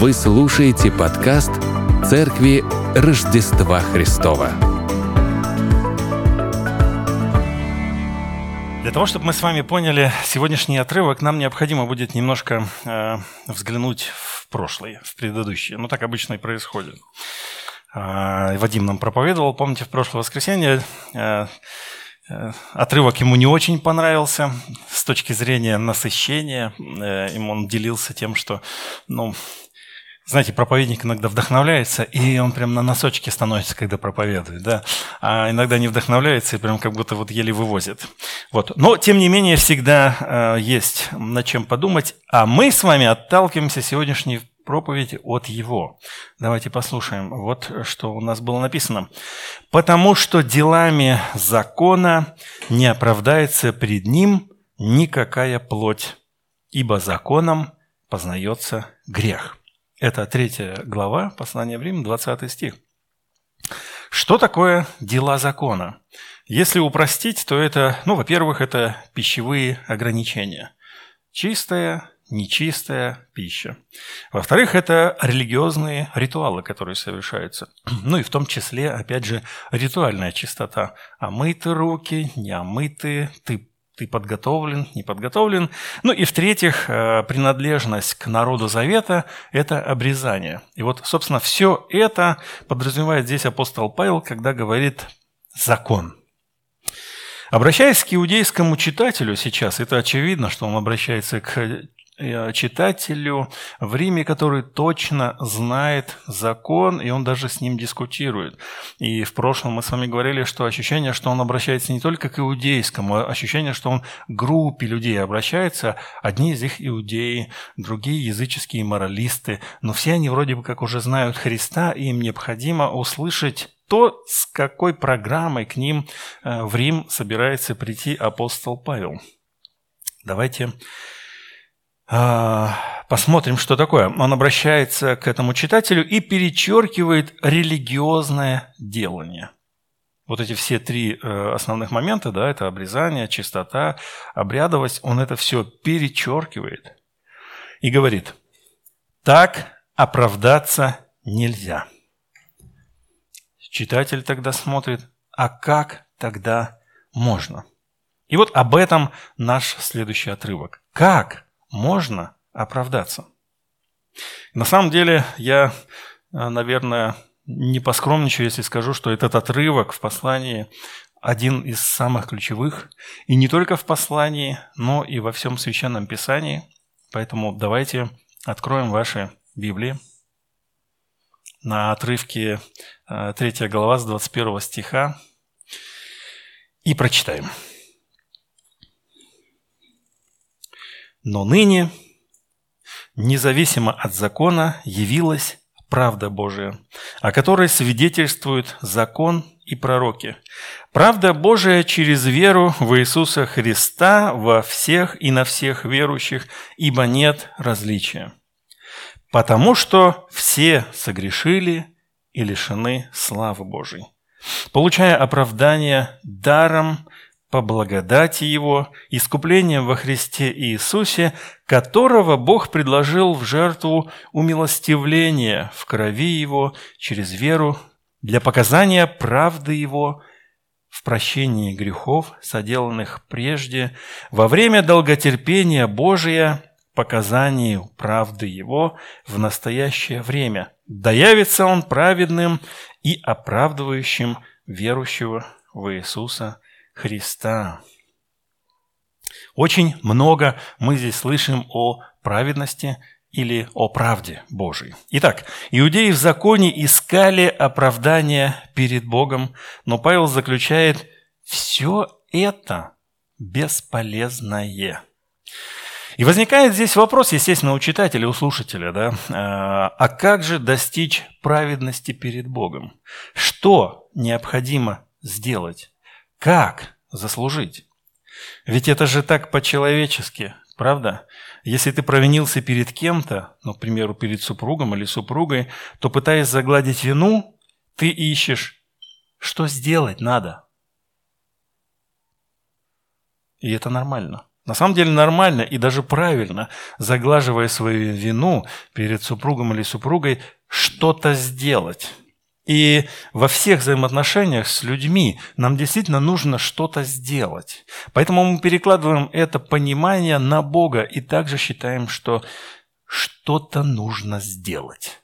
Вы слушаете подкаст Церкви Рождества Христова. Для того, чтобы мы с вами поняли сегодняшний отрывок, нам необходимо будет немножко э, взглянуть в прошлое, в предыдущее. Ну, так обычно и происходит. Э, Вадим нам проповедовал, помните, в прошлое воскресенье э, э, отрывок ему не очень понравился с точки зрения насыщения. Э, им он делился тем, что, ну, знаете, проповедник иногда вдохновляется, и он прям на носочке становится, когда проповедует, да. А иногда не вдохновляется и прям как будто вот еле вывозит. Вот. Но, тем не менее, всегда э, есть над чем подумать. А мы с вами отталкиваемся сегодняшней проповеди от его. Давайте послушаем. Вот что у нас было написано. «Потому что делами закона не оправдается пред ним никакая плоть, ибо законом познается грех». Это третья глава послания в Рим, 20 стих. Что такое дела закона? Если упростить, то это, ну, во-первых, это пищевые ограничения. Чистая, нечистая пища. Во-вторых, это религиозные ритуалы, которые совершаются. Ну и в том числе, опять же, ритуальная чистота. Омыты руки, не омыты, ты ты подготовлен, не подготовлен. Ну и в-третьих, э, принадлежность к народу завета – это обрезание. И вот, собственно, все это подразумевает здесь апостол Павел, когда говорит «закон». Обращаясь к иудейскому читателю сейчас, это очевидно, что он обращается к читателю в Риме, который точно знает закон, и он даже с ним дискутирует. И в прошлом мы с вами говорили, что ощущение, что он обращается не только к иудейскому, а ощущение, что он к группе людей обращается. Одни из них иудеи, другие языческие моралисты, но все они вроде бы как уже знают Христа, и им необходимо услышать то, с какой программой к ним э, в Рим собирается прийти апостол Павел. Давайте посмотрим, что такое. Он обращается к этому читателю и перечеркивает религиозное делание. Вот эти все три э, основных момента, да, это обрезание, чистота, обрядовость, он это все перечеркивает и говорит, так оправдаться нельзя. Читатель тогда смотрит, а как тогда можно? И вот об этом наш следующий отрывок. Как можно оправдаться. На самом деле, я, э, наверное, не поскромничаю, если скажу, что этот отрывок в послании один из самых ключевых, и не только в послании, но и во всем Священном Писании. Поэтому давайте откроем ваши Библии на отрывке 3 э, глава с 21 стиха и прочитаем. Но ныне, независимо от закона, явилась правда Божия, о которой свидетельствуют закон и пророки. Правда Божия через веру в Иисуса Христа во всех и на всех верующих, ибо нет различия. Потому что все согрешили и лишены славы Божией, получая оправдание даром по благодати Его, искуплением во Христе Иисусе, которого Бог предложил в жертву умилостивления в крови Его через веру для показания правды Его в прощении грехов, соделанных прежде, во время долготерпения Божия, показанию правды Его в настоящее время. Да явится Он праведным и оправдывающим верующего в Иисуса Христа. Очень много мы здесь слышим о праведности или о правде Божией. Итак, иудеи в законе искали оправдания перед Богом, но Павел заключает, все это бесполезное. И возникает здесь вопрос, естественно, у читателя, у слушателя, да, а, а как же достичь праведности перед Богом? Что необходимо сделать? Как заслужить? Ведь это же так по-человечески, правда? Если ты провинился перед кем-то, ну, к примеру, перед супругом или супругой, то, пытаясь загладить вину, ты ищешь, что сделать надо. И это нормально. На самом деле нормально и даже правильно, заглаживая свою вину перед супругом или супругой, что-то сделать. И во всех взаимоотношениях с людьми нам действительно нужно что-то сделать. Поэтому мы перекладываем это понимание на Бога и также считаем, что что-то нужно сделать.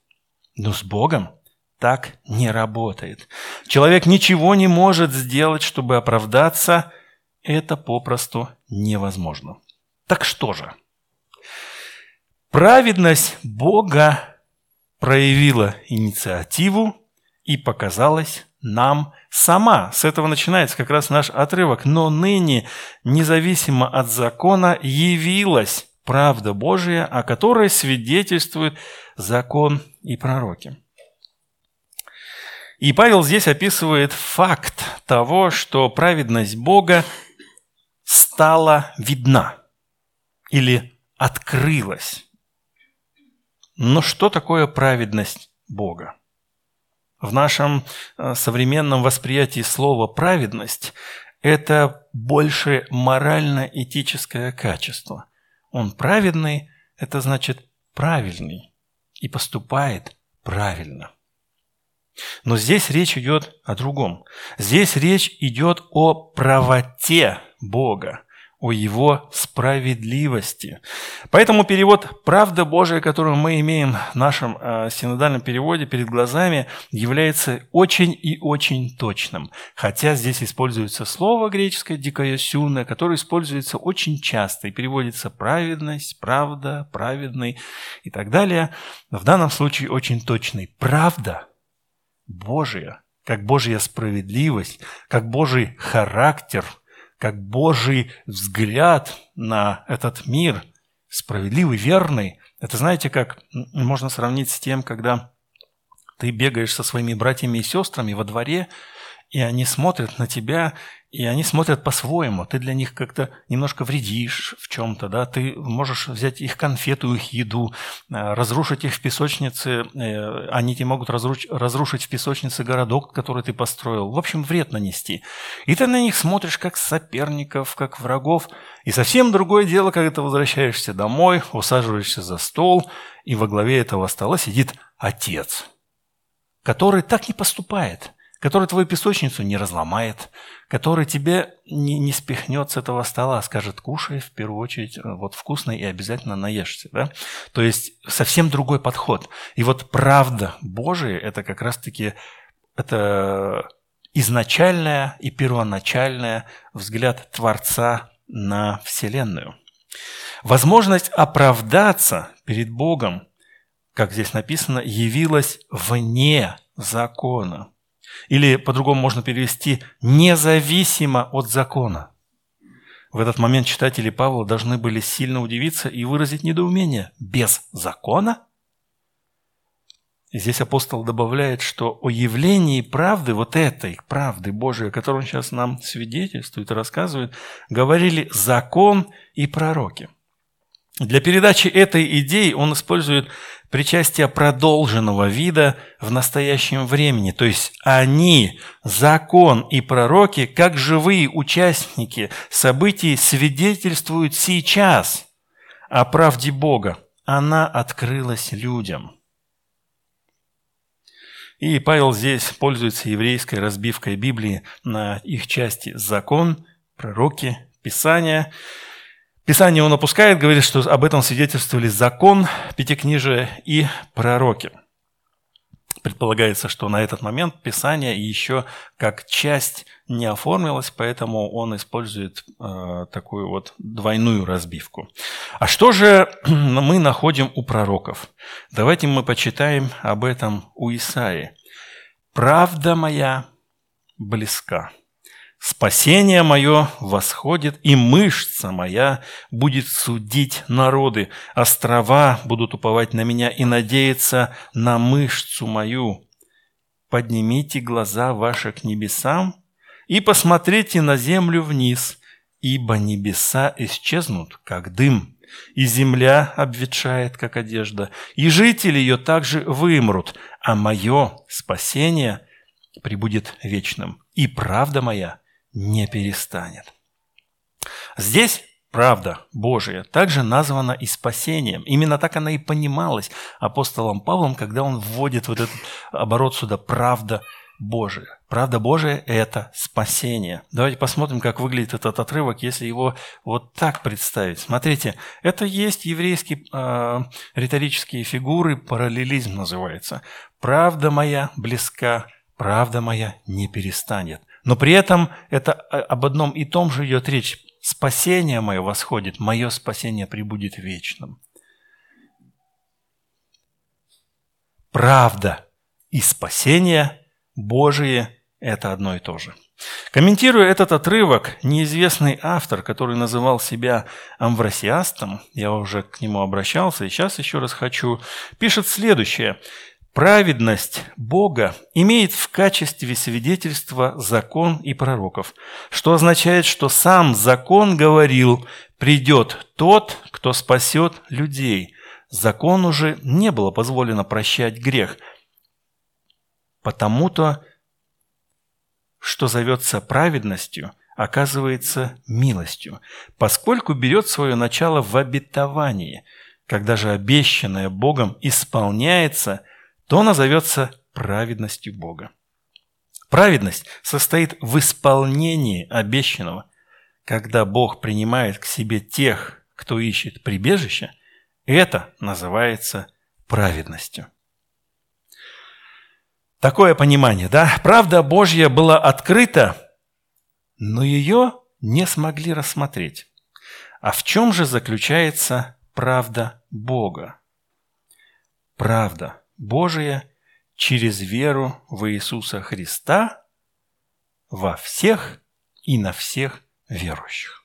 Но с Богом так не работает. Человек ничего не может сделать, чтобы оправдаться. Это попросту невозможно. Так что же? Праведность Бога проявила инициативу и показалась нам сама. С этого начинается как раз наш отрывок. Но ныне, независимо от закона, явилась правда Божия, о которой свидетельствует закон и пророки. И Павел здесь описывает факт того, что праведность Бога стала видна или открылась. Но что такое праведность Бога? В нашем э, современном восприятии слова «праведность» это больше морально-этическое качество. Он праведный – это значит правильный и поступает правильно. Но здесь речь идет о другом. Здесь речь идет о правоте Бога о Его справедливости. Поэтому перевод «правда Божия», который мы имеем в нашем э, синодальном переводе перед глазами, является очень и очень точным. Хотя здесь используется слово греческое «дикаясюна», которое используется очень часто и переводится «праведность», «правда», «праведный» и так далее. Но в данном случае очень точный. Правда Божия, как Божья справедливость, как Божий характер – как Божий взгляд на этот мир, справедливый, верный. Это знаете, как можно сравнить с тем, когда ты бегаешь со своими братьями и сестрами во дворе, и они смотрят на тебя, и они смотрят по-своему. Ты для них как-то немножко вредишь в чем-то, да, ты можешь взять их конфету, их еду, э, разрушить их в песочнице, э, они тебе могут разрушить в песочнице городок, который ты построил. В общем, вред нанести. И ты на них смотришь как соперников, как врагов. И совсем другое дело, когда ты возвращаешься домой, усаживаешься за стол, и во главе этого стола сидит отец, который так не поступает – который твою песочницу не разломает, который тебе не, не спихнет с этого стола, а скажет, кушай в первую очередь, э, вот вкусно и обязательно наешься. Да? То есть совсем другой подход. И вот правда Божия – это как раз-таки это изначальная и первоначальная взгляд Творца на Вселенную. Возможность оправдаться перед Богом, как здесь написано, явилась вне закона – или по-другому можно перевести «независимо от закона». В этот момент читатели Павла должны были сильно удивиться и выразить недоумение. Без закона? И здесь апостол добавляет, что о явлении правды, вот этой правды Божией, о которой он сейчас нам свидетельствует и рассказывает, говорили закон и пророки. Для передачи этой идеи он использует причастие продолженного вида в настоящем времени. То есть они, закон и пророки, как живые участники событий, свидетельствуют сейчас о правде Бога. Она открылась людям. И Павел здесь пользуется еврейской разбивкой Библии на их части закон, пророки, Писание – Писание он опускает, говорит, что об этом свидетельствовали закон, пятикнижие и пророки. Предполагается, что на этот момент Писание еще как часть не оформилось, поэтому он использует э, такую вот двойную разбивку. А что же мы находим у пророков? Давайте мы почитаем об этом у Исаи. «Правда моя близка». Спасение мое восходит, и мышца моя будет судить народы. Острова будут уповать на меня и надеяться на мышцу мою. Поднимите глаза ваши к небесам и посмотрите на землю вниз, ибо небеса исчезнут, как дым, и земля обветшает, как одежда, и жители ее также вымрут, а мое спасение прибудет вечным, и правда моя – не перестанет. Здесь правда Божия, также названа и спасением. Именно так она и понималась апостолом Павлом, когда он вводит вот этот оборот сюда «правда Божия». Правда Божия – это спасение. Давайте посмотрим, как выглядит этот отрывок, если его вот так представить. Смотрите, это есть еврейские э, риторические фигуры, параллелизм называется. «Правда моя близка, правда моя не перестанет». Но при этом это э, об одном и том же идет речь. Спасение мое восходит, мое спасение прибудет вечным. Правда и спасение Божие – это одно и то же. Комментируя этот отрывок, неизвестный автор, который называл себя амвросиастом, я уже к нему обращался и сейчас еще раз хочу, пишет следующее. Праведность Бога имеет в качестве свидетельства закон и пророков, что означает, что сам закон говорил, придет тот, кто спасет людей. Закону же не было позволено прощать грех, потому-то, что зовется праведностью, оказывается милостью, поскольку берет свое начало в обетовании, когда же обещанное Богом исполняется – то назовется праведностью Бога. Праведность состоит в исполнении обещанного. Когда Бог принимает к себе тех, кто ищет прибежище, это называется праведностью. Такое понимание, да? Правда Божья была открыта, но ее не смогли рассмотреть. А в чем же заключается правда Бога? Правда Божия через веру в Иисуса Христа во всех и на всех верующих.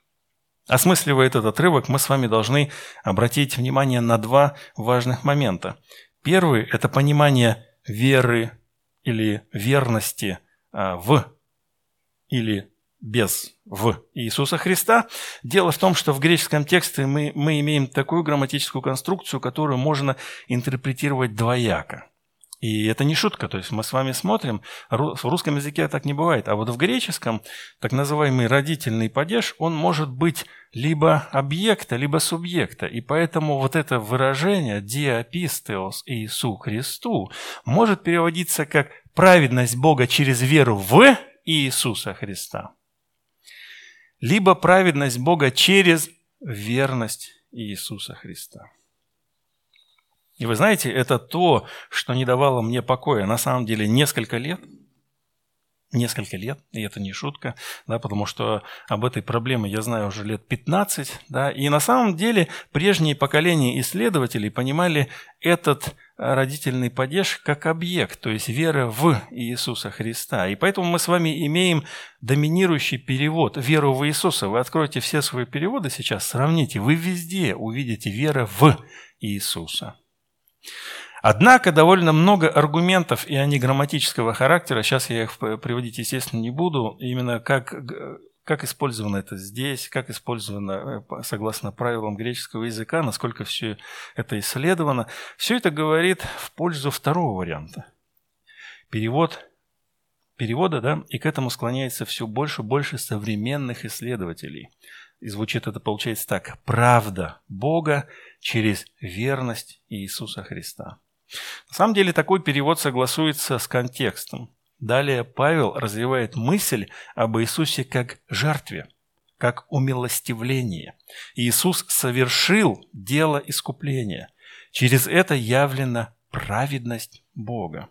Осмысливая этот отрывок, мы с вами должны обратить внимание на два важных момента. Первый – это понимание веры или верности а, в или без в Иисуса Христа. Дело в том, что в греческом тексте мы, мы имеем такую грамматическую конструкцию, которую можно интерпретировать двояко. И это не шутка, то есть мы с вами смотрим, в русском языке так не бывает, а вот в греческом так называемый родительный падеж, он может быть либо объекта, либо субъекта. И поэтому вот это выражение «диапистеос Иису Христу» может переводиться как «праведность Бога через веру в Иисуса Христа» либо праведность Бога через верность Иисуса Христа. И вы знаете, это то, что не давало мне покоя на самом деле несколько лет – несколько лет, и это не шутка, да, потому что об этой проблеме я знаю уже лет 15, да, и на самом деле прежние поколения исследователей понимали этот родительный падеж как объект, то есть вера в Иисуса Христа. И поэтому мы с вами имеем доминирующий перевод «веру в Иисуса». Вы откроете все свои переводы сейчас, сравните, вы везде увидите «вера в Иисуса». Однако довольно много аргументов, и они грамматического характера, сейчас я их приводить, естественно, не буду, именно как, как использовано это здесь, как использовано э, согласно правилам греческого языка, насколько все это исследовано. Все это говорит в пользу второго варианта. Перевод перевода, да, и к этому склоняется все больше и больше современных исследователей. И звучит это, получается так, правда Бога через верность Иисуса Христа. На самом деле такой перевод согласуется с контекстом. Далее Павел развивает мысль об Иисусе как жертве, как умилостивление. Иисус совершил дело искупления. Через это явлена праведность Бога.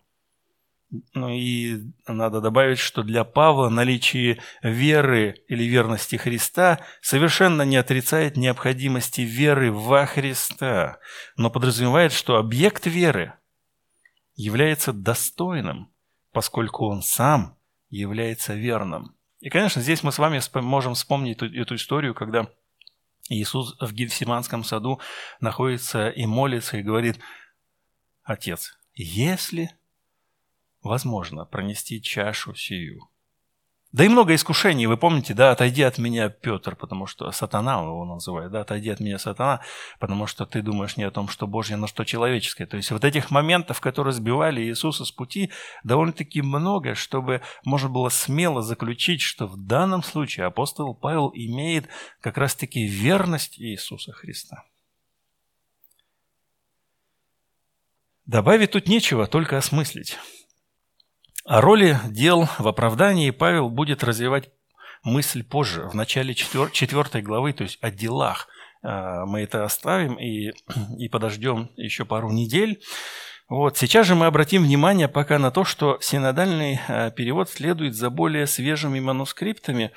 Ну и надо добавить, что для Павла наличие веры или верности Христа совершенно не отрицает необходимости веры во Христа, но подразумевает, что объект веры является достойным, поскольку он сам является верным. И, конечно, здесь мы с вами можем вспомнить эту, историю, когда Иисус в Гефсиманском саду находится и молится, и говорит, «Отец, если возможно пронести чашу сию. Да и много искушений, вы помните, да, отойди от меня, Петр, потому что сатана его называет, да, отойди от меня, сатана, потому что ты думаешь не о том, что Божье, но что человеческое. То есть вот этих моментов, которые сбивали Иисуса с пути, довольно-таки много, чтобы можно было смело заключить, что в данном случае апостол Павел имеет как раз-таки верность Иисуса Христа. Добавить тут нечего, только осмыслить. О роли дел в оправдании Павел будет развивать мысль позже, в начале четвертой главы, то есть о делах. А, мы это оставим и, и подождем еще пару недель. Вот. Сейчас же мы обратим внимание пока на то, что синодальный а, перевод следует за более свежими манускриптами,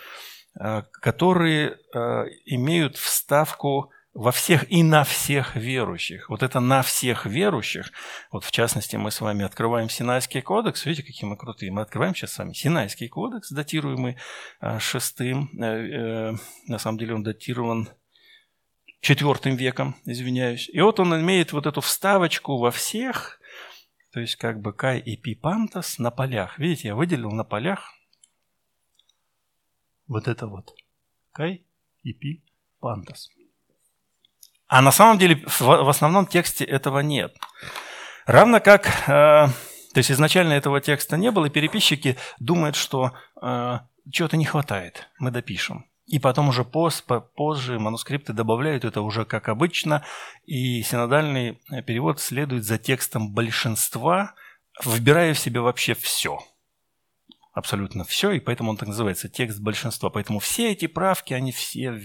а, которые имеют вставку во всех и на всех верующих. Вот это на всех верующих. Вот в частности мы с вами открываем Синайский кодекс. Видите, какие мы крутые. Мы открываем сейчас с вами Синайский кодекс, датируемый а, шестым. Э, э, на самом деле он датирован четвертым веком, извиняюсь. И вот он имеет вот эту вставочку во всех, то есть как бы Кай и Пипантас на полях. Видите, я выделил на полях вот это вот. Кай и Пипантас. А на самом деле в основном тексте этого нет. Равно как, э, то есть изначально этого текста не было, и переписчики думают, что э, чего-то не хватает, мы допишем. И потом уже поз, позже манускрипты добавляют это уже как обычно, и синодальный перевод следует за текстом большинства, выбирая в себе вообще все – абсолютно все, и поэтому он так называется, текст большинства. Поэтому все эти правки, они все...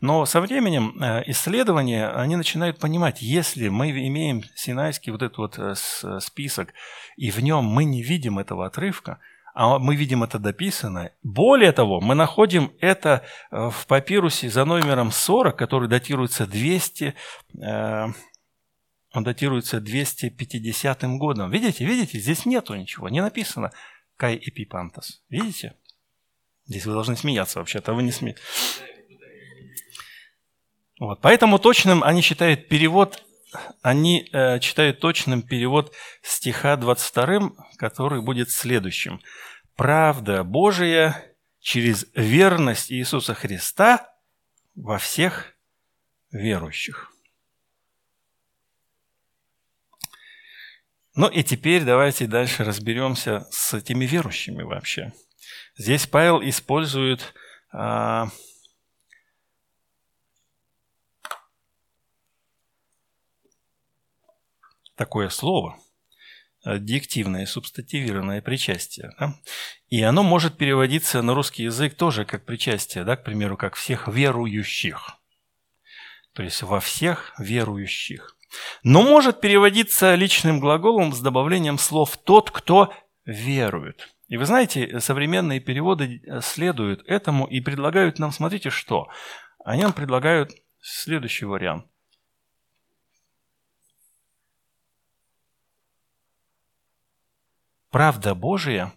Но со временем э, исследования, они начинают понимать, если мы имеем синайский вот этот вот э, список, и в нем мы не видим этого отрывка, а мы видим это дописано. Более того, мы находим это э, в папирусе за номером 40, который датируется 200, он датируется 250 годом. Видите, видите, здесь нету ничего, не написано Кай Эпипантас. Видите? Здесь вы должны смеяться вообще-то, а вы не смеетесь. Вот. Поэтому точным они считают перевод, они э, читают точным перевод стиха 22, который будет следующим. «Правда Божия через верность Иисуса Христа во всех верующих». Ну и теперь давайте дальше разберемся с этими верующими вообще. Здесь Павел использует а, такое слово, диктивное, субстативированное причастие. Да? И оно может переводиться на русский язык тоже как причастие, да, к примеру, как всех верующих. То есть во всех верующих но может переводиться личным глаголом с добавлением слов «тот, кто верует». И вы знаете, современные переводы следуют этому и предлагают нам, смотрите, что? Они нам предлагают следующий вариант. Правда Божия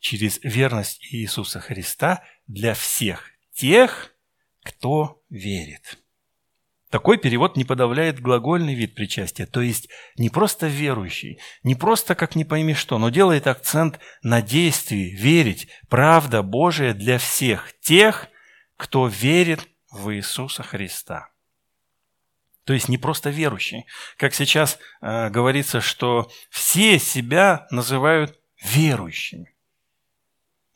через верность Иисуса Христа для всех тех, кто верит. Такой перевод не подавляет глагольный вид причастия, то есть не просто верующий, не просто как не пойми что, но делает акцент на действии, верить, правда Божия для всех тех, кто верит в Иисуса Христа. То есть не просто верующий. Как сейчас э, говорится, что все себя называют верующими.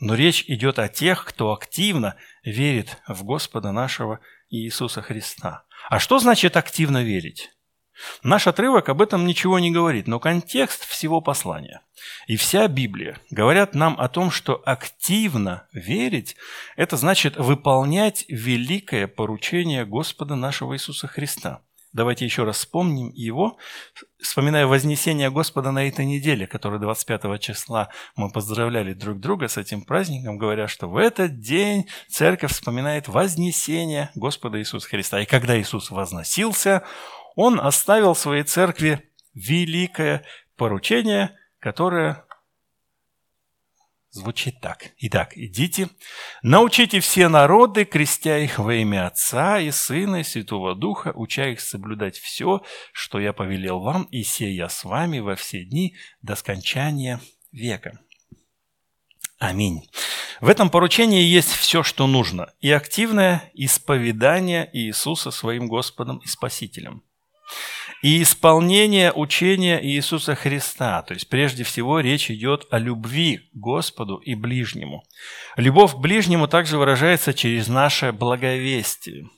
Но речь идет о тех, кто активно верит в Господа нашего Иисуса Христа. А что значит активно верить? Наш отрывок об этом ничего не говорит, но контекст всего послания и вся Библия говорят нам о том, что активно верить – это значит выполнять великое поручение Господа нашего Иисуса Христа. Давайте еще раз вспомним его, вспоминая вознесение Господа на этой неделе, которое 25 числа мы поздравляли друг друга с этим праздником, говоря, что в этот день церковь вспоминает вознесение Господа Иисуса Христа. И когда Иисус возносился, Он оставил своей церкви великое поручение, которое звучит так. Итак, идите, научите все народы, крестя их во имя Отца и Сына и Святого Духа, уча их соблюдать все, что я повелел вам, и сея с вами во все дни до скончания века. Аминь. В этом поручении есть все, что нужно. И активное исповедание Иисуса своим Господом и Спасителем. И исполнение учения Иисуса Христа. То есть прежде всего речь идет о любви к Господу и ближнему. Любовь к ближнему также выражается через наше благовестие.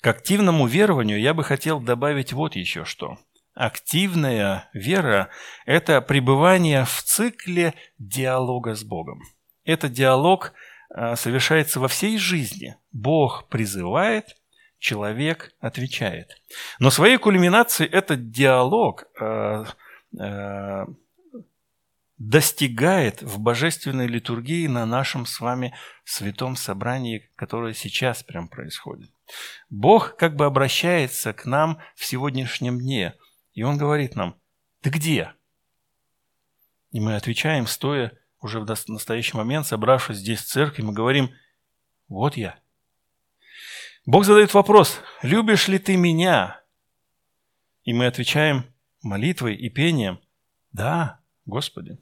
К активному верованию я бы хотел добавить вот еще что – Активная вера – это пребывание в цикле диалога с Богом. Этот диалог а, совершается во всей жизни. Бог призывает, человек отвечает. Но своей кульминацией этот диалог а, а, достигает в божественной литургии на нашем с вами святом собрании, которое сейчас прям происходит. Бог как бы обращается к нам в сегодняшнем дне – и он говорит нам, ты где? И мы отвечаем, стоя уже в настоящий момент, собравшись здесь в церкви, мы говорим, вот я. Бог задает вопрос, любишь ли ты меня? И мы отвечаем молитвой и пением, да, Господи.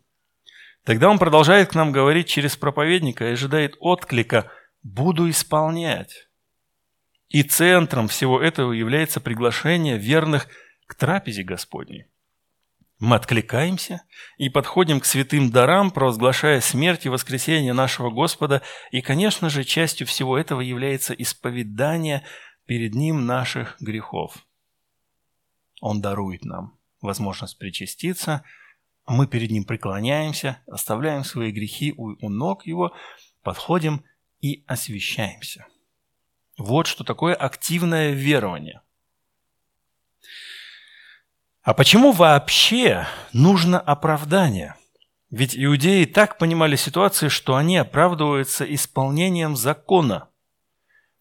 Тогда он продолжает к нам говорить через проповедника и ожидает отклика «буду исполнять». И центром всего этого является приглашение верных к трапезе Господней. Мы откликаемся и подходим к святым дарам, провозглашая смерть и воскресение нашего Господа. И, конечно же, частью всего этого является исповедание перед Ним наших грехов. Он дарует нам возможность причаститься, мы перед Ним преклоняемся, оставляем свои грехи у, у ног Его, подходим и освящаемся. Вот что такое активное верование – а почему вообще нужно оправдание? Ведь иудеи так понимали ситуацию, что они оправдываются исполнением закона.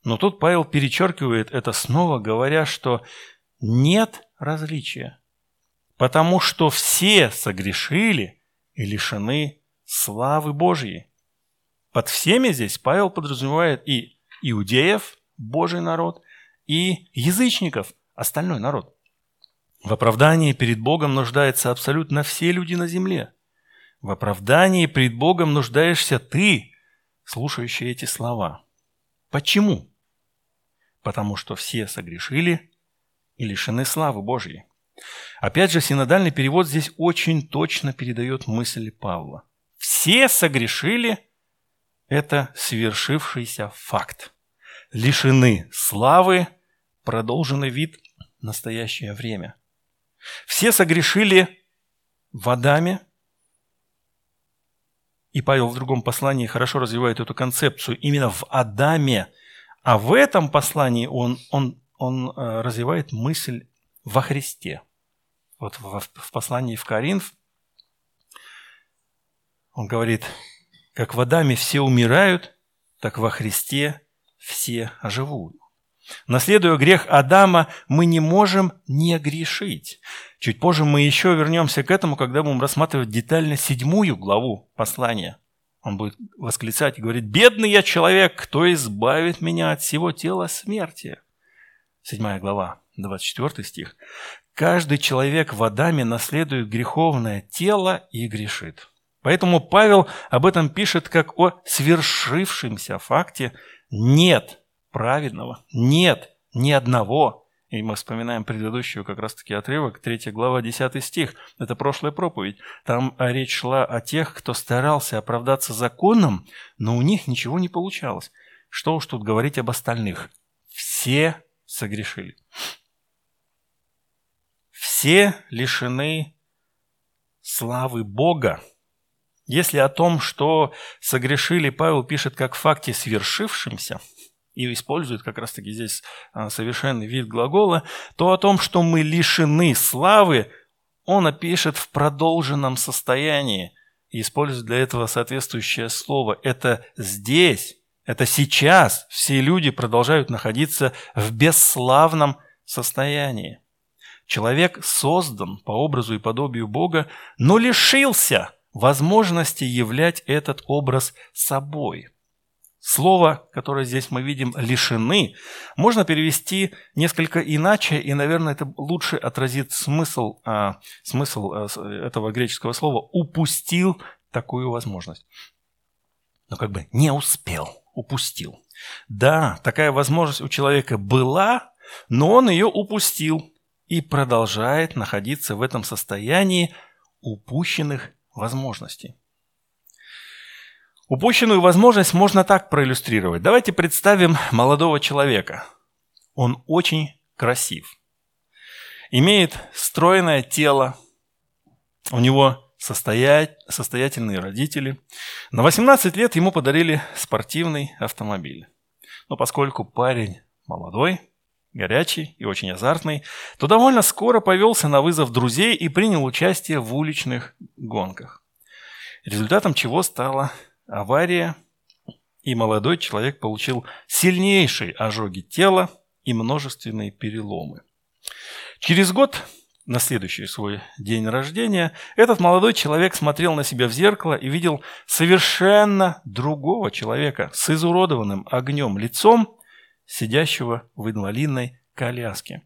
Но тут Павел перечеркивает это снова, говоря, что нет различия, потому что все согрешили и лишены славы Божьей. Под всеми здесь Павел подразумевает и иудеев, Божий народ, и язычников, остальной народ. В оправдании перед Богом нуждаются абсолютно все люди на земле. В оправдании перед Богом нуждаешься ты, слушающий эти слова. Почему? Потому что все согрешили и лишены славы Божьей. Опять же, синодальный перевод здесь очень точно передает мысль Павла. Все согрешили – это свершившийся факт. Лишены славы, продолженный вид настоящее время – все согрешили в Адаме, и Павел в другом послании хорошо развивает эту концепцию именно в Адаме. А в этом послании он, он, он э, развивает мысль во Христе. Вот в, в послании в Коринф он говорит, как в Адаме все умирают, так во Христе все оживут. Наследуя грех Адама, мы не можем не грешить. Чуть позже мы еще вернемся к этому, когда будем рассматривать детально седьмую главу послания. Он будет восклицать и говорить, «Бедный я человек, кто избавит меня от всего тела смерти?» Седьмая глава, 24 стих. «Каждый человек в Адаме наследует греховное тело и грешит». Поэтому Павел об этом пишет как о свершившемся факте «нет праведного. Нет ни одного. И мы вспоминаем предыдущую как раз-таки отрывок, 3 глава, 10 стих. Это прошлая проповедь. Там речь шла о тех, кто старался оправдаться законом, но у них ничего не получалось. Что уж тут говорить об остальных. Все согрешили. Все лишены славы Бога. Если о том, что согрешили, Павел пишет как факте свершившемся – и использует как раз-таки здесь а, совершенный вид глагола, то о том, что мы лишены славы, он опишет в продолженном состоянии и использует для этого соответствующее слово. Это здесь, это сейчас все люди продолжают находиться в бесславном состоянии. Человек создан по образу и подобию Бога, но лишился возможности являть этот образ собой – Слово, которое здесь мы видим «лишены», можно перевести несколько иначе, и, наверное, это лучше отразит смысл, а, смысл а, этого греческого слова «упустил такую возможность». но как бы не успел, упустил. Да, такая возможность у человека была, но он ее упустил и продолжает находиться в этом состоянии упущенных возможностей. Упущенную возможность можно так проиллюстрировать. Давайте представим молодого человека. Он очень красив. Имеет стройное тело. У него состоятельные родители. На 18 лет ему подарили спортивный автомобиль. Но поскольку парень молодой, горячий и очень азартный, то довольно скоро повелся на вызов друзей и принял участие в уличных гонках. Результатом чего стала авария, и молодой человек получил сильнейшие ожоги тела и множественные переломы. Через год, на следующий свой день рождения, этот молодой человек смотрел на себя в зеркало и видел совершенно другого человека с изуродованным огнем лицом, сидящего в инвалидной коляске.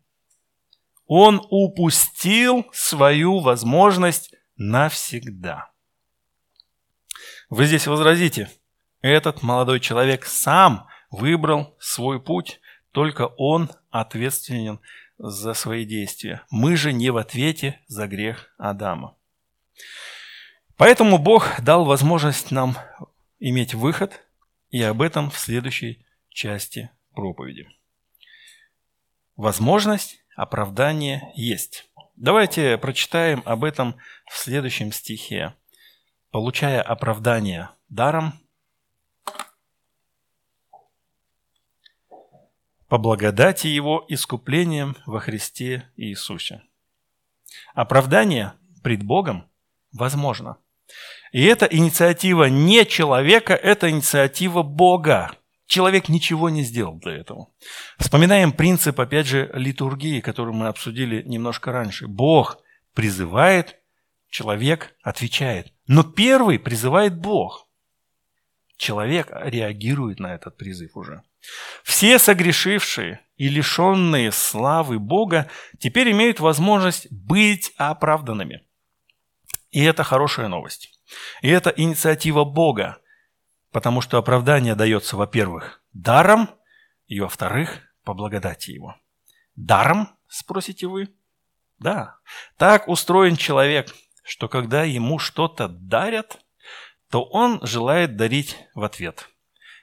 Он упустил свою возможность навсегда. Вы здесь возразите, этот молодой человек сам выбрал свой путь, только он ответственен за свои действия. Мы же не в ответе за грех Адама. Поэтому Бог дал возможность нам иметь выход, и об этом в следующей части проповеди. Возможность оправдания есть. Давайте прочитаем об этом в следующем стихе получая оправдание даром, по благодати Его искуплением во Христе Иисусе. Оправдание пред Богом возможно. И эта инициатива не человека, это инициатива Бога. Человек ничего не сделал для этого. Вспоминаем принцип, опять же, литургии, который мы обсудили немножко раньше. Бог призывает, человек отвечает. Но первый призывает Бог. Человек реагирует на этот призыв уже. Все согрешившие и лишенные славы Бога теперь имеют возможность быть оправданными. И это хорошая новость. И это инициатива Бога, потому что оправдание дается, во-первых, даром, и, во-вторых, по благодати Его. Даром, спросите вы? Да. Так устроен человек – что когда ему что-то дарят, то он желает дарить в ответ.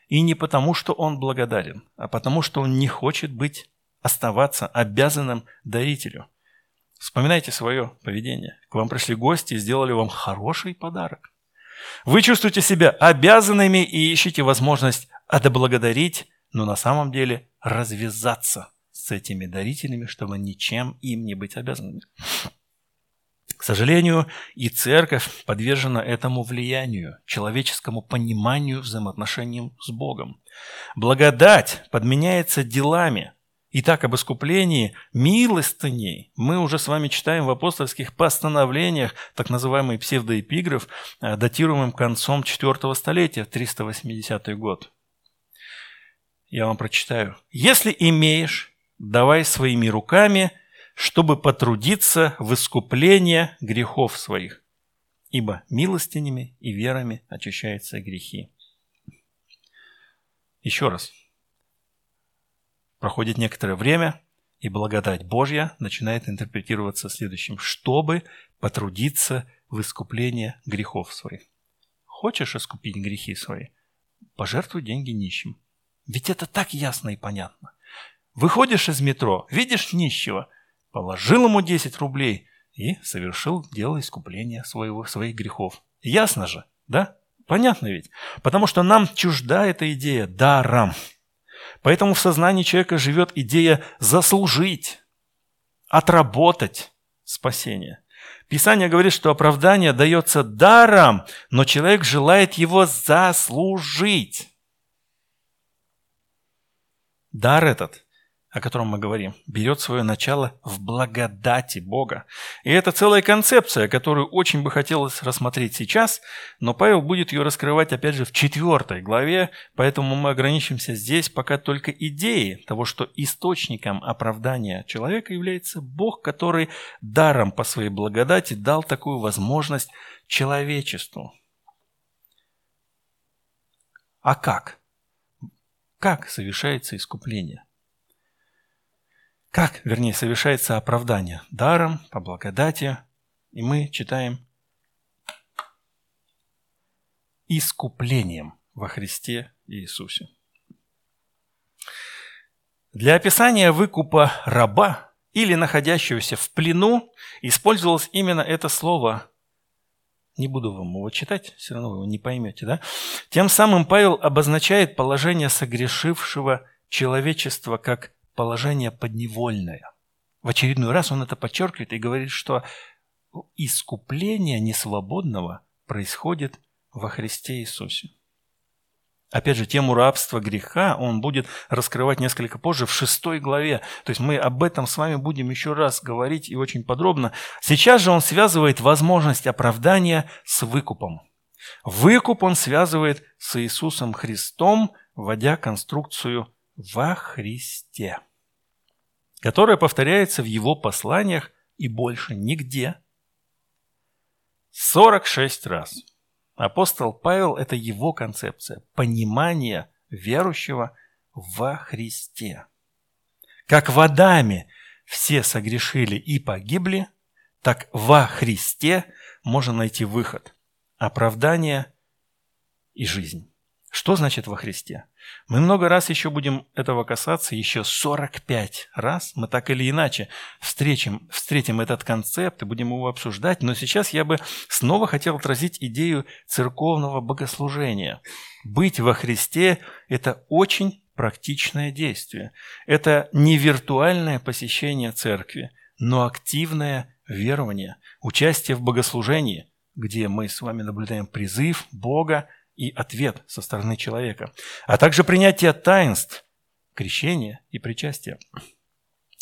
И не потому, что он благодарен, а потому, что он не хочет быть, оставаться обязанным дарителю. Вспоминайте свое поведение. К вам пришли гости и сделали вам хороший подарок. Вы чувствуете себя обязанными и ищете возможность отблагодарить, но на самом деле развязаться с этими дарителями, чтобы ничем им не быть обязанными. К сожалению, и церковь подвержена этому влиянию, человеческому пониманию взаимоотношений с Богом. Благодать подменяется делами. И так об искуплении милостыней мы уже с вами читаем в апостольских постановлениях, так называемый псевдоэпиграф, э, датируемым концом IV столетия, 380 год. Я вам прочитаю. «Если имеешь, давай своими руками – чтобы потрудиться в искупление грехов своих, ибо милостинями и верами очищаются грехи. Еще раз. Проходит некоторое время, и благодать Божья начинает интерпретироваться следующим. Чтобы потрудиться в искупление грехов своих. Хочешь искупить грехи свои? Пожертвуй деньги нищим. Ведь это так ясно и понятно. Выходишь из метро, видишь нищего – положил ему 10 рублей и совершил дело искупления своего, своих грехов. Ясно же, да? Понятно ведь? Потому что нам чужда эта идея даром. Поэтому в сознании человека живет идея заслужить, отработать спасение. Писание говорит, что оправдание дается даром, но человек желает его заслужить. Дар этот о котором мы говорим, берет свое начало в благодати Бога. И это целая концепция, которую очень бы хотелось рассмотреть сейчас, но Павел будет ее раскрывать опять же в четвертой главе, поэтому мы ограничимся здесь пока только идеей того, что источником оправдания человека является Бог, который даром по своей благодати дал такую возможность человечеству. А как? Как совершается искупление? Как, вернее, совершается оправдание? Даром, по благодати. И мы читаем искуплением во Христе Иисусе. Для описания выкупа раба или находящегося в плену использовалось именно это слово. Не буду вам его читать, все равно вы его не поймете. Да? Тем самым Павел обозначает положение согрешившего человечества как положение подневольное. В очередной раз он это подчеркивает и говорит, что искупление несвободного происходит во Христе Иисусе. Опять же, тему рабства, греха он будет раскрывать несколько позже, в шестой главе. То есть мы об этом с вами будем еще раз говорить и очень подробно. Сейчас же он связывает возможность оправдания с выкупом. Выкуп он связывает с Иисусом Христом, вводя конструкцию «во Христе», которая повторяется в его посланиях и больше нигде. 46 раз. Апостол Павел – это его концепция, понимание верующего во Христе. Как в Адаме все согрешили и погибли, так во Христе можно найти выход, оправдание и жизнь. Что значит во Христе? Мы много раз еще будем этого касаться, еще 45 раз мы так или иначе встретим, встретим этот концепт и будем его обсуждать, но сейчас я бы снова хотел отразить идею церковного богослужения. Быть во Христе – это очень практичное действие. Это не виртуальное посещение церкви, но активное верование, участие в богослужении, где мы с вами наблюдаем призыв Бога и ответ со стороны человека, а также принятие таинств, крещения и причастия.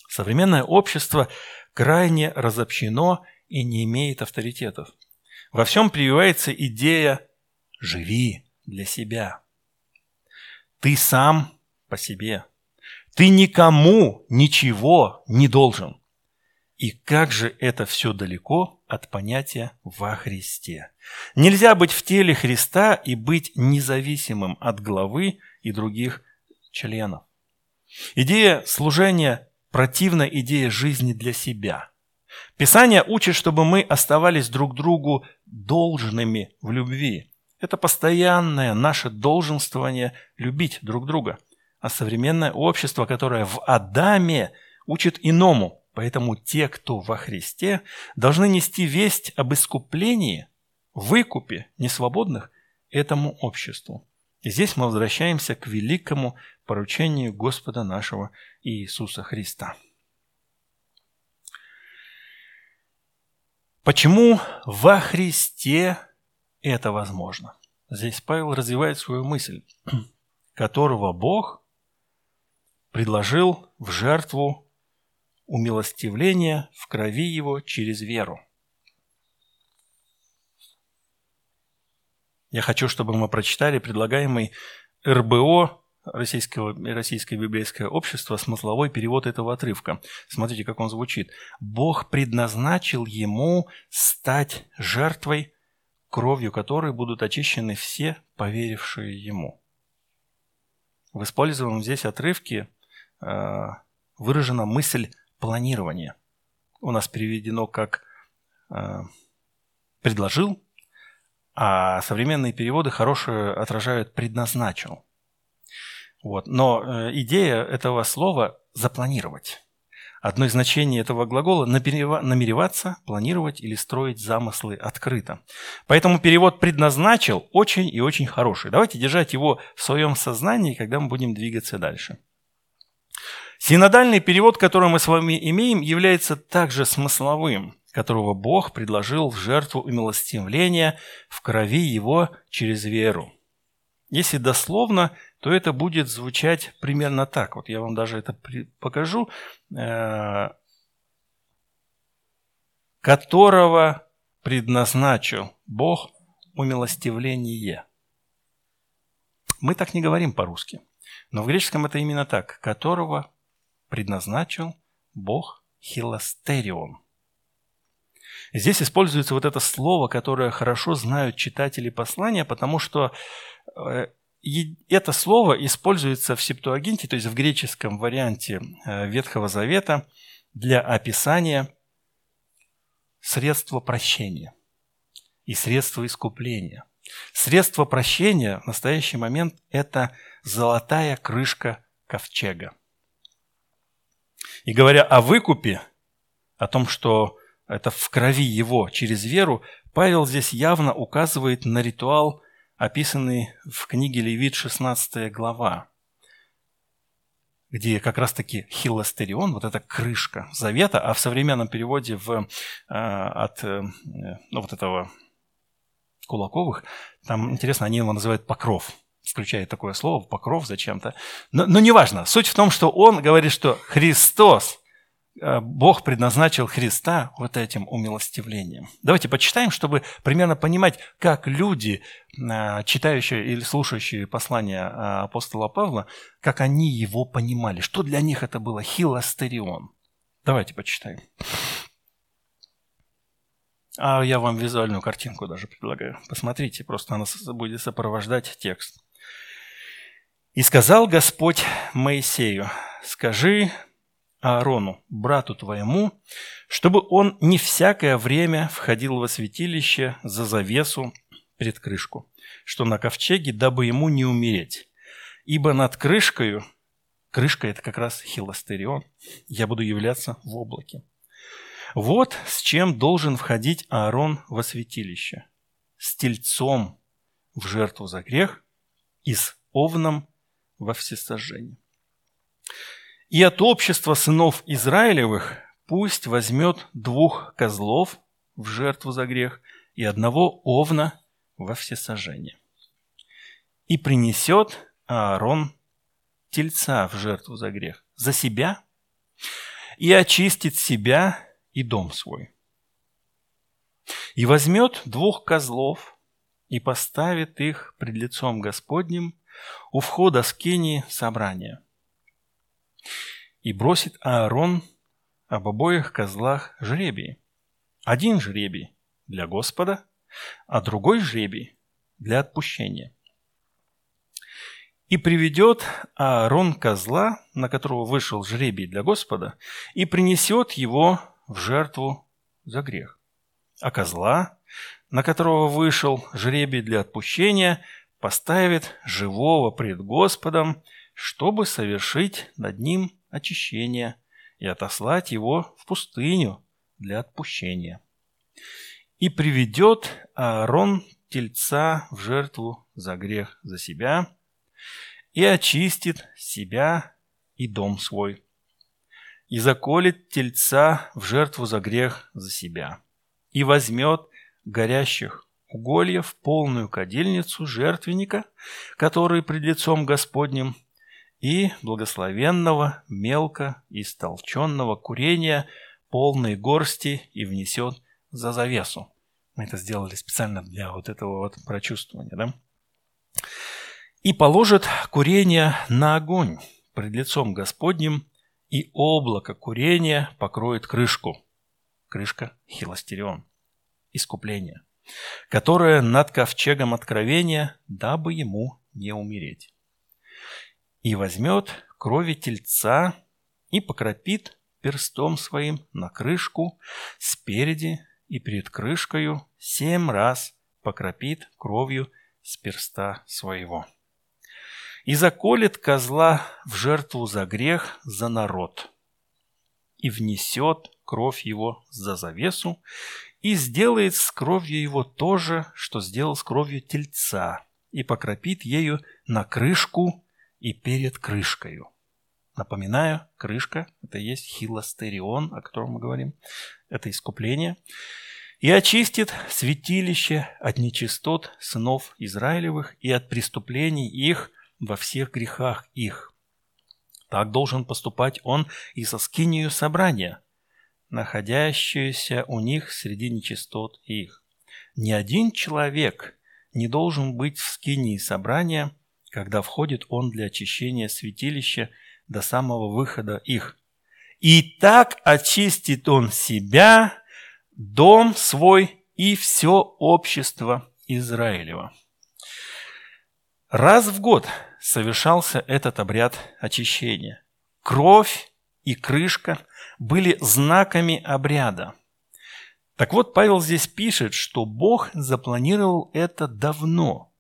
Современное общество крайне разобщено и не имеет авторитетов. Во всем прививается идея «живи для себя». Ты сам по себе. Ты никому ничего не должен. И как же это все далеко от понятия «во Христе». Нельзя быть в теле Христа и быть независимым от главы и других членов. Идея служения противна идее жизни для себя. Писание учит, чтобы мы оставались друг другу должными в любви. Это постоянное наше долженствование любить друг друга. А современное общество, которое в Адаме, учит иному – Поэтому те, кто во Христе, должны нести весть об искуплении, выкупе несвободных этому обществу. И здесь мы возвращаемся к великому поручению Господа нашего Иисуса Христа. Почему во Христе это возможно? Здесь Павел развивает свою мысль, которого Бог предложил в жертву умилостивление в крови его через веру. Я хочу, чтобы мы прочитали предлагаемый РБО Российского, Российское библейское общество смысловой перевод этого отрывка. Смотрите, как он звучит. «Бог предназначил ему стать жертвой, кровью которой будут очищены все, поверившие ему». В использованном здесь отрывке э, выражена мысль планирование. У нас переведено как э, «предложил», а современные переводы хорошие отражают «предназначил». Вот. Но э, идея этого слова – запланировать. Одно из значений этого глагола – намереваться, планировать или строить замыслы открыто. Поэтому перевод «предназначил» очень и очень хороший. Давайте держать его в своем сознании, когда мы будем двигаться дальше. Синодальный перевод, который мы с вами имеем, является также смысловым, которого Бог предложил в жертву умилостивления в крови Его через веру. Если дословно, то это будет звучать примерно так. Вот я вам даже это покажу. Э, которого предназначил Бог умилостивление. Мы так не говорим по-русски. Но в греческом это именно так. Которого предназначил Бог Хилостерион. Здесь используется вот это слово, которое хорошо знают читатели послания, потому что э, это слово используется в Септуагинте, то есть в греческом варианте э, Ветхого Завета, для описания средства прощения и средства искупления. Средство прощения в настоящий момент – это золотая крышка ковчега. И говоря о выкупе, о том, что это в крови его через веру, Павел здесь явно указывает на ритуал, описанный в книге Левит 16 глава, где как раз-таки хилостерион, вот эта крышка завета, а в современном переводе в, э, от э, ну, вот этого Кулаковых, там, интересно, они его называют покров, включает такое слово, покров зачем-то. Но, но неважно. Суть в том, что он говорит, что Христос, э, Бог предназначил Христа вот этим умилостивлением. Давайте почитаем, чтобы примерно понимать, как люди, э, читающие или слушающие послания э, апостола Павла, как они его понимали, что для них это было хилостерион. Давайте почитаем. А я вам визуальную картинку даже предлагаю. Посмотрите, просто она будет сопровождать текст. «И сказал Господь Моисею, скажи Аарону, брату твоему, чтобы он не всякое время входил во святилище за завесу пред крышку, что на ковчеге, дабы ему не умереть. Ибо над крышкою, крышка это как раз хилостерион, я буду являться в облаке. Вот с чем должен входить Аарон во святилище. С тельцом в жертву за грех и с овном во всесожжение. И от общества сынов Израилевых пусть возьмет двух козлов в жертву за грех и одного овна во всесожжение. И принесет Аарон тельца в жертву за грех за себя и очистит себя и дом свой. И возьмет двух козлов и поставит их пред лицом Господним у входа с Кении собрания. И бросит Аарон об обоих козлах жребий. Один жребий для Господа, а другой жребий для отпущения. И приведет Аарон козла, на которого вышел жребий для Господа, и принесет его в жертву за грех. А козла, на которого вышел жребий для отпущения, поставит живого пред Господом, чтобы совершить над ним очищение и отослать его в пустыню для отпущения. И приведет Аарон тельца в жертву за грех за себя и очистит себя и дом свой и заколет тельца в жертву за грех за себя, и возьмет горящих угольев полную кадильницу жертвенника, который пред лицом Господним, и благословенного мелко истолченного курения полной горсти и внесет за завесу. Мы это сделали специально для вот этого вот прочувствования, да? И положит курение на огонь пред лицом Господним, и облако курения покроет крышку. Крышка хилостерион. Искупление. Которое над ковчегом откровения, дабы ему не умереть. И возьмет крови тельца и покропит перстом своим на крышку спереди и перед крышкою семь раз покропит кровью с перста своего и заколет козла в жертву за грех за народ, и внесет кровь его за завесу, и сделает с кровью его то же, что сделал с кровью тельца, и покропит ею на крышку и перед крышкою. Напоминаю, крышка – это есть хилостерион, о котором мы говорим. Это искупление. И очистит святилище от нечистот сынов Израилевых и от преступлений их во всех грехах их. Так должен поступать он и со скинию собрания, находящуюся у них среди нечистот их. Ни один человек не должен быть в скинии собрания, когда входит он для очищения святилища до самого выхода их. И так очистит он себя, дом свой и все общество Израилева. Раз в год совершался этот обряд очищения. Кровь и крышка были знаками обряда. Так вот, Павел здесь пишет, что Бог запланировал это давно.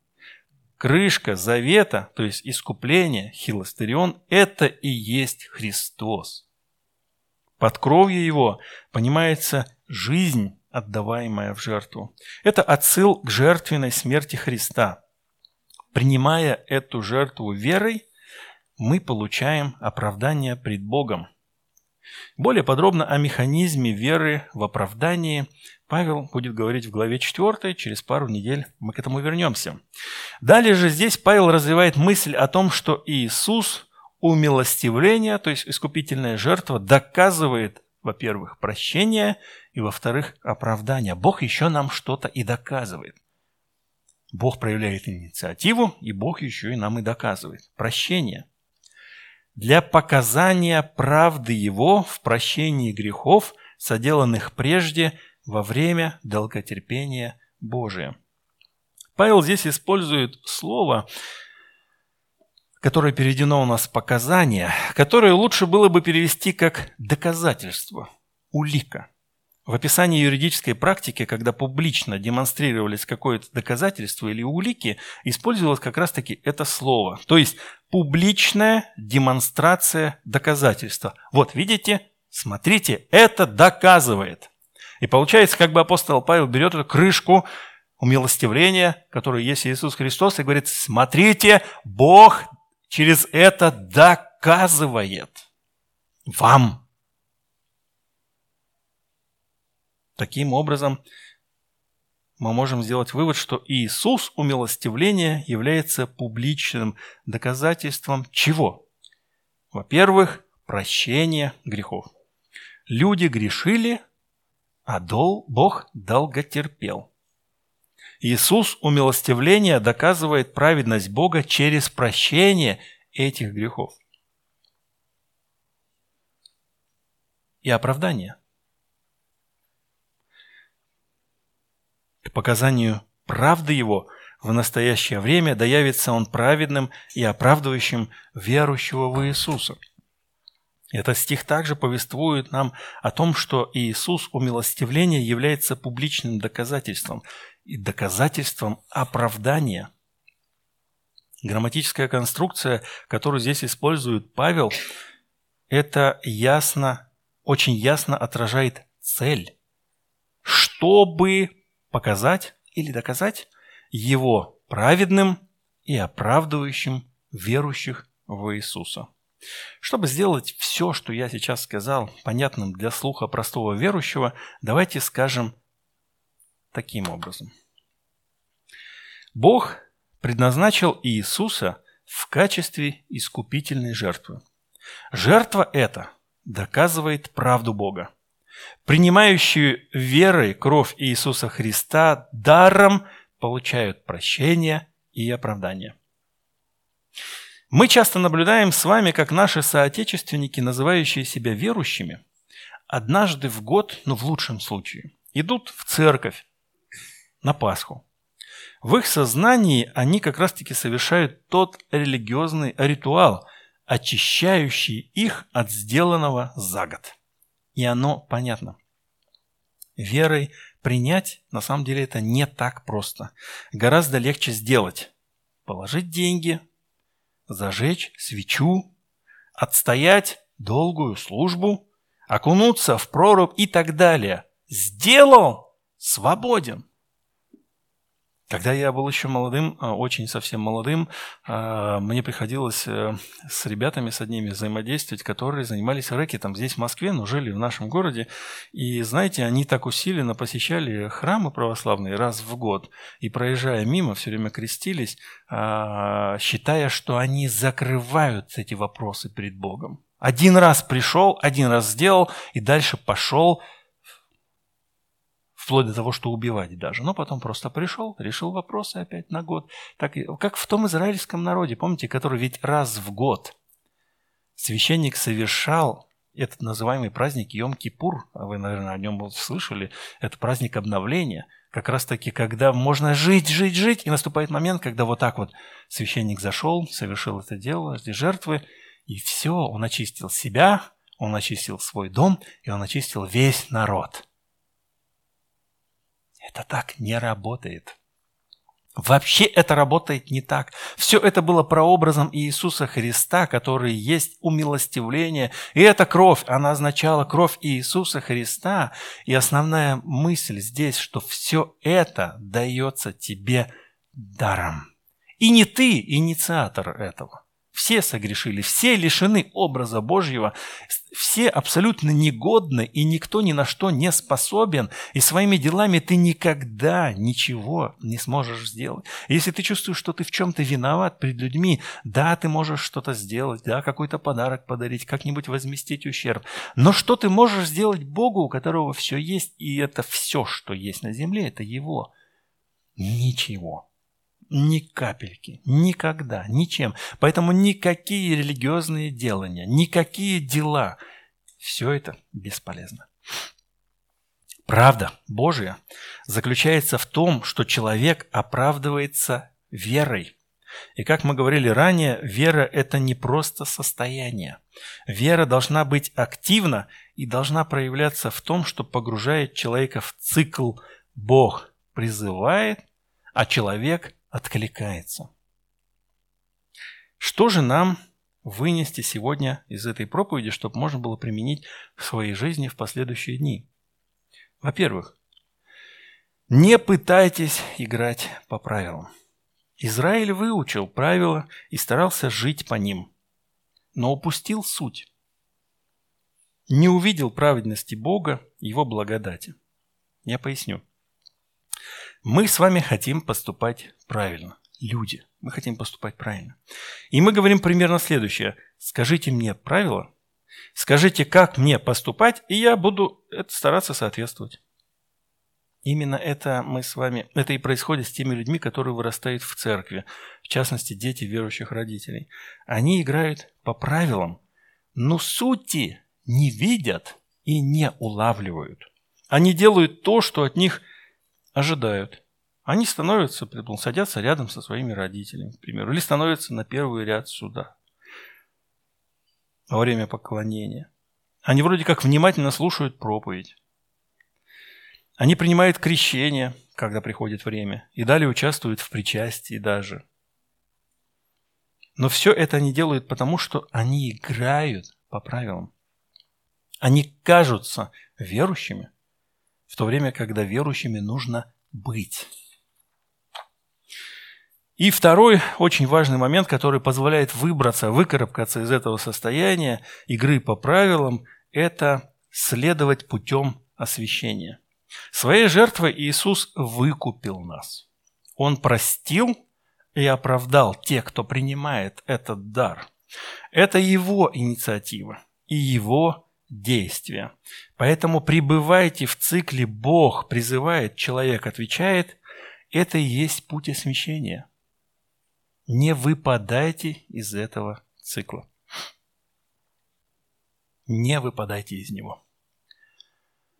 Крышка завета, то есть искупление, хилостерион, это и есть Христос. Под кровью его понимается жизнь, отдаваемая в жертву. Это отсыл к жертвенной смерти Христа. Принимая эту жертву верой, мы получаем оправдание пред Богом. Более подробно о механизме веры в оправдании Павел будет говорить в главе 4, через пару недель мы к этому вернемся. Далее же здесь Павел развивает мысль о том, что Иисус умилостивление, то есть искупительная жертва, доказывает, во-первых, прощение, и, во-вторых, оправдание. Бог еще нам что-то и доказывает. Бог проявляет инициативу, и Бог еще и нам и доказывает. Прощение. Для показания правды Его в прощении грехов, соделанных прежде во время долготерпения Божия. Павел здесь использует слово, которое переведено у нас «показание», которое лучше было бы перевести как «доказательство», «улика». В описании юридической практики, когда публично демонстрировались какое-то доказательство или улики, использовалось как раз-таки это слово. То есть публичная демонстрация доказательства. Вот видите, смотрите, это доказывает. И получается, как бы апостол Павел берет эту крышку умилостивления, которая есть Иисус Христос, и говорит, смотрите, Бог через это доказывает вам Таким образом, мы можем сделать вывод, что Иисус умилостивления является публичным доказательством чего? Во-первых, прощения грехов. Люди грешили, а дол Бог долготерпел. Иисус умилостивления доказывает праведность Бога через прощение этих грехов. И оправдание – К показанию правды его в настоящее время доявится он праведным и оправдывающим верующего в Иисуса. Этот стих также повествует нам о том, что Иисус умилостивления является публичным доказательством и доказательством оправдания. Грамматическая конструкция, которую здесь использует Павел, это ясно, очень ясно отражает цель. Чтобы показать или доказать его праведным и оправдывающим верующих в Иисуса. Чтобы сделать все, что я сейчас сказал, понятным для слуха простого верующего, давайте скажем таким образом. Бог предназначил Иисуса в качестве искупительной жертвы. Жертва эта доказывает правду Бога принимающие верой кровь Иисуса Христа даром получают прощение и оправдание. Мы часто наблюдаем с вами, как наши соотечественники, называющие себя верующими, однажды в год, ну в лучшем случае, идут в церковь на Пасху. В их сознании они как раз-таки совершают тот религиозный ритуал, очищающий их от сделанного за год и оно понятно. Верой принять, на самом деле, это не так просто. Гораздо легче сделать. Положить деньги, зажечь свечу, отстоять долгую службу, окунуться в прорубь и так далее. Сделал – свободен. Когда я был еще молодым, а, очень совсем молодым, а, мне приходилось э, с ребятами, с одними взаимодействовать, которые занимались рэкетом здесь, в Москве, но жили в нашем городе. И, знаете, они так усиленно посещали храмы православные раз в год, и, проезжая мимо, все время крестились, а, считая, что они закрывают эти вопросы перед Богом. Один раз пришел, один раз сделал, и дальше пошел – вплоть до того, что убивать даже. Но потом просто пришел, решил вопросы опять на год. Так, как в том израильском народе, помните, который ведь раз в год священник совершал этот называемый праздник Йом-Кипур, а вы, наверное, о нем слышали, это праздник обновления, как раз таки, когда можно жить, жить, жить, и наступает момент, когда вот так вот священник зашел, совершил это дело, эти жертвы, и все, он очистил себя, он очистил свой дом, и он очистил весь народ. Это так не работает. Вообще это работает не так. Все это было прообразом Иисуса Христа, который есть умилостивление. И эта кровь, она означала кровь Иисуса Христа. И основная мысль здесь, что все это дается тебе даром. И не ты инициатор этого. Все согрешили, все лишены образа Божьего, все абсолютно негодны, и никто ни на что не способен, и своими делами ты никогда ничего не сможешь сделать. Если ты чувствуешь, что ты в чем-то виноват перед людьми, да, ты можешь что-то сделать, да, какой-то подарок подарить, как-нибудь возместить ущерб. Но что ты можешь сделать Богу, у которого все есть, и это все, что есть на земле, это Его? Ничего. Ни капельки. Никогда. Ничем. Поэтому никакие религиозные делания, никакие дела, все это бесполезно. Правда Божья заключается в том, что человек оправдывается верой. И как мы говорили ранее, вера – это не просто состояние. Вера должна быть активна и должна проявляться в том, что погружает человека в цикл «Бог призывает, а человек откликается. Что же нам вынести сегодня из этой проповеди, чтобы можно было применить в своей жизни в последующие дни? Во-первых, не пытайтесь играть по правилам. Израиль выучил правила и старался жить по ним, но упустил суть. Не увидел праведности Бога, Его благодати. Я поясню. Мы с вами хотим поступать правильно. Люди. Мы хотим поступать правильно. И мы говорим примерно следующее. Скажите мне правила, скажите, как мне поступать, и я буду стараться соответствовать. Именно это мы с вами, это и происходит с теми людьми, которые вырастают в церкви, в частности, дети верующих родителей. Они играют по правилам, но сути не видят и не улавливают. Они делают то, что от них – ожидают. Они становятся, садятся рядом со своими родителями, к примеру, или становятся на первый ряд суда во время поклонения. Они вроде как внимательно слушают проповедь. Они принимают крещение, когда приходит время, и далее участвуют в причастии даже. Но все это они делают потому, что они играют по правилам. Они кажутся верующими, в то время, когда верующими нужно быть. И второй очень важный момент, который позволяет выбраться, выкарабкаться из этого состояния игры по правилам, это следовать путем освящения. Своей жертвой Иисус выкупил нас. Он простил и оправдал тех, кто принимает этот дар. Это его инициатива и его действия. Поэтому пребывайте в цикле «Бог призывает, человек отвечает» – это и есть путь освящения. Не выпадайте из этого цикла. Не выпадайте из него.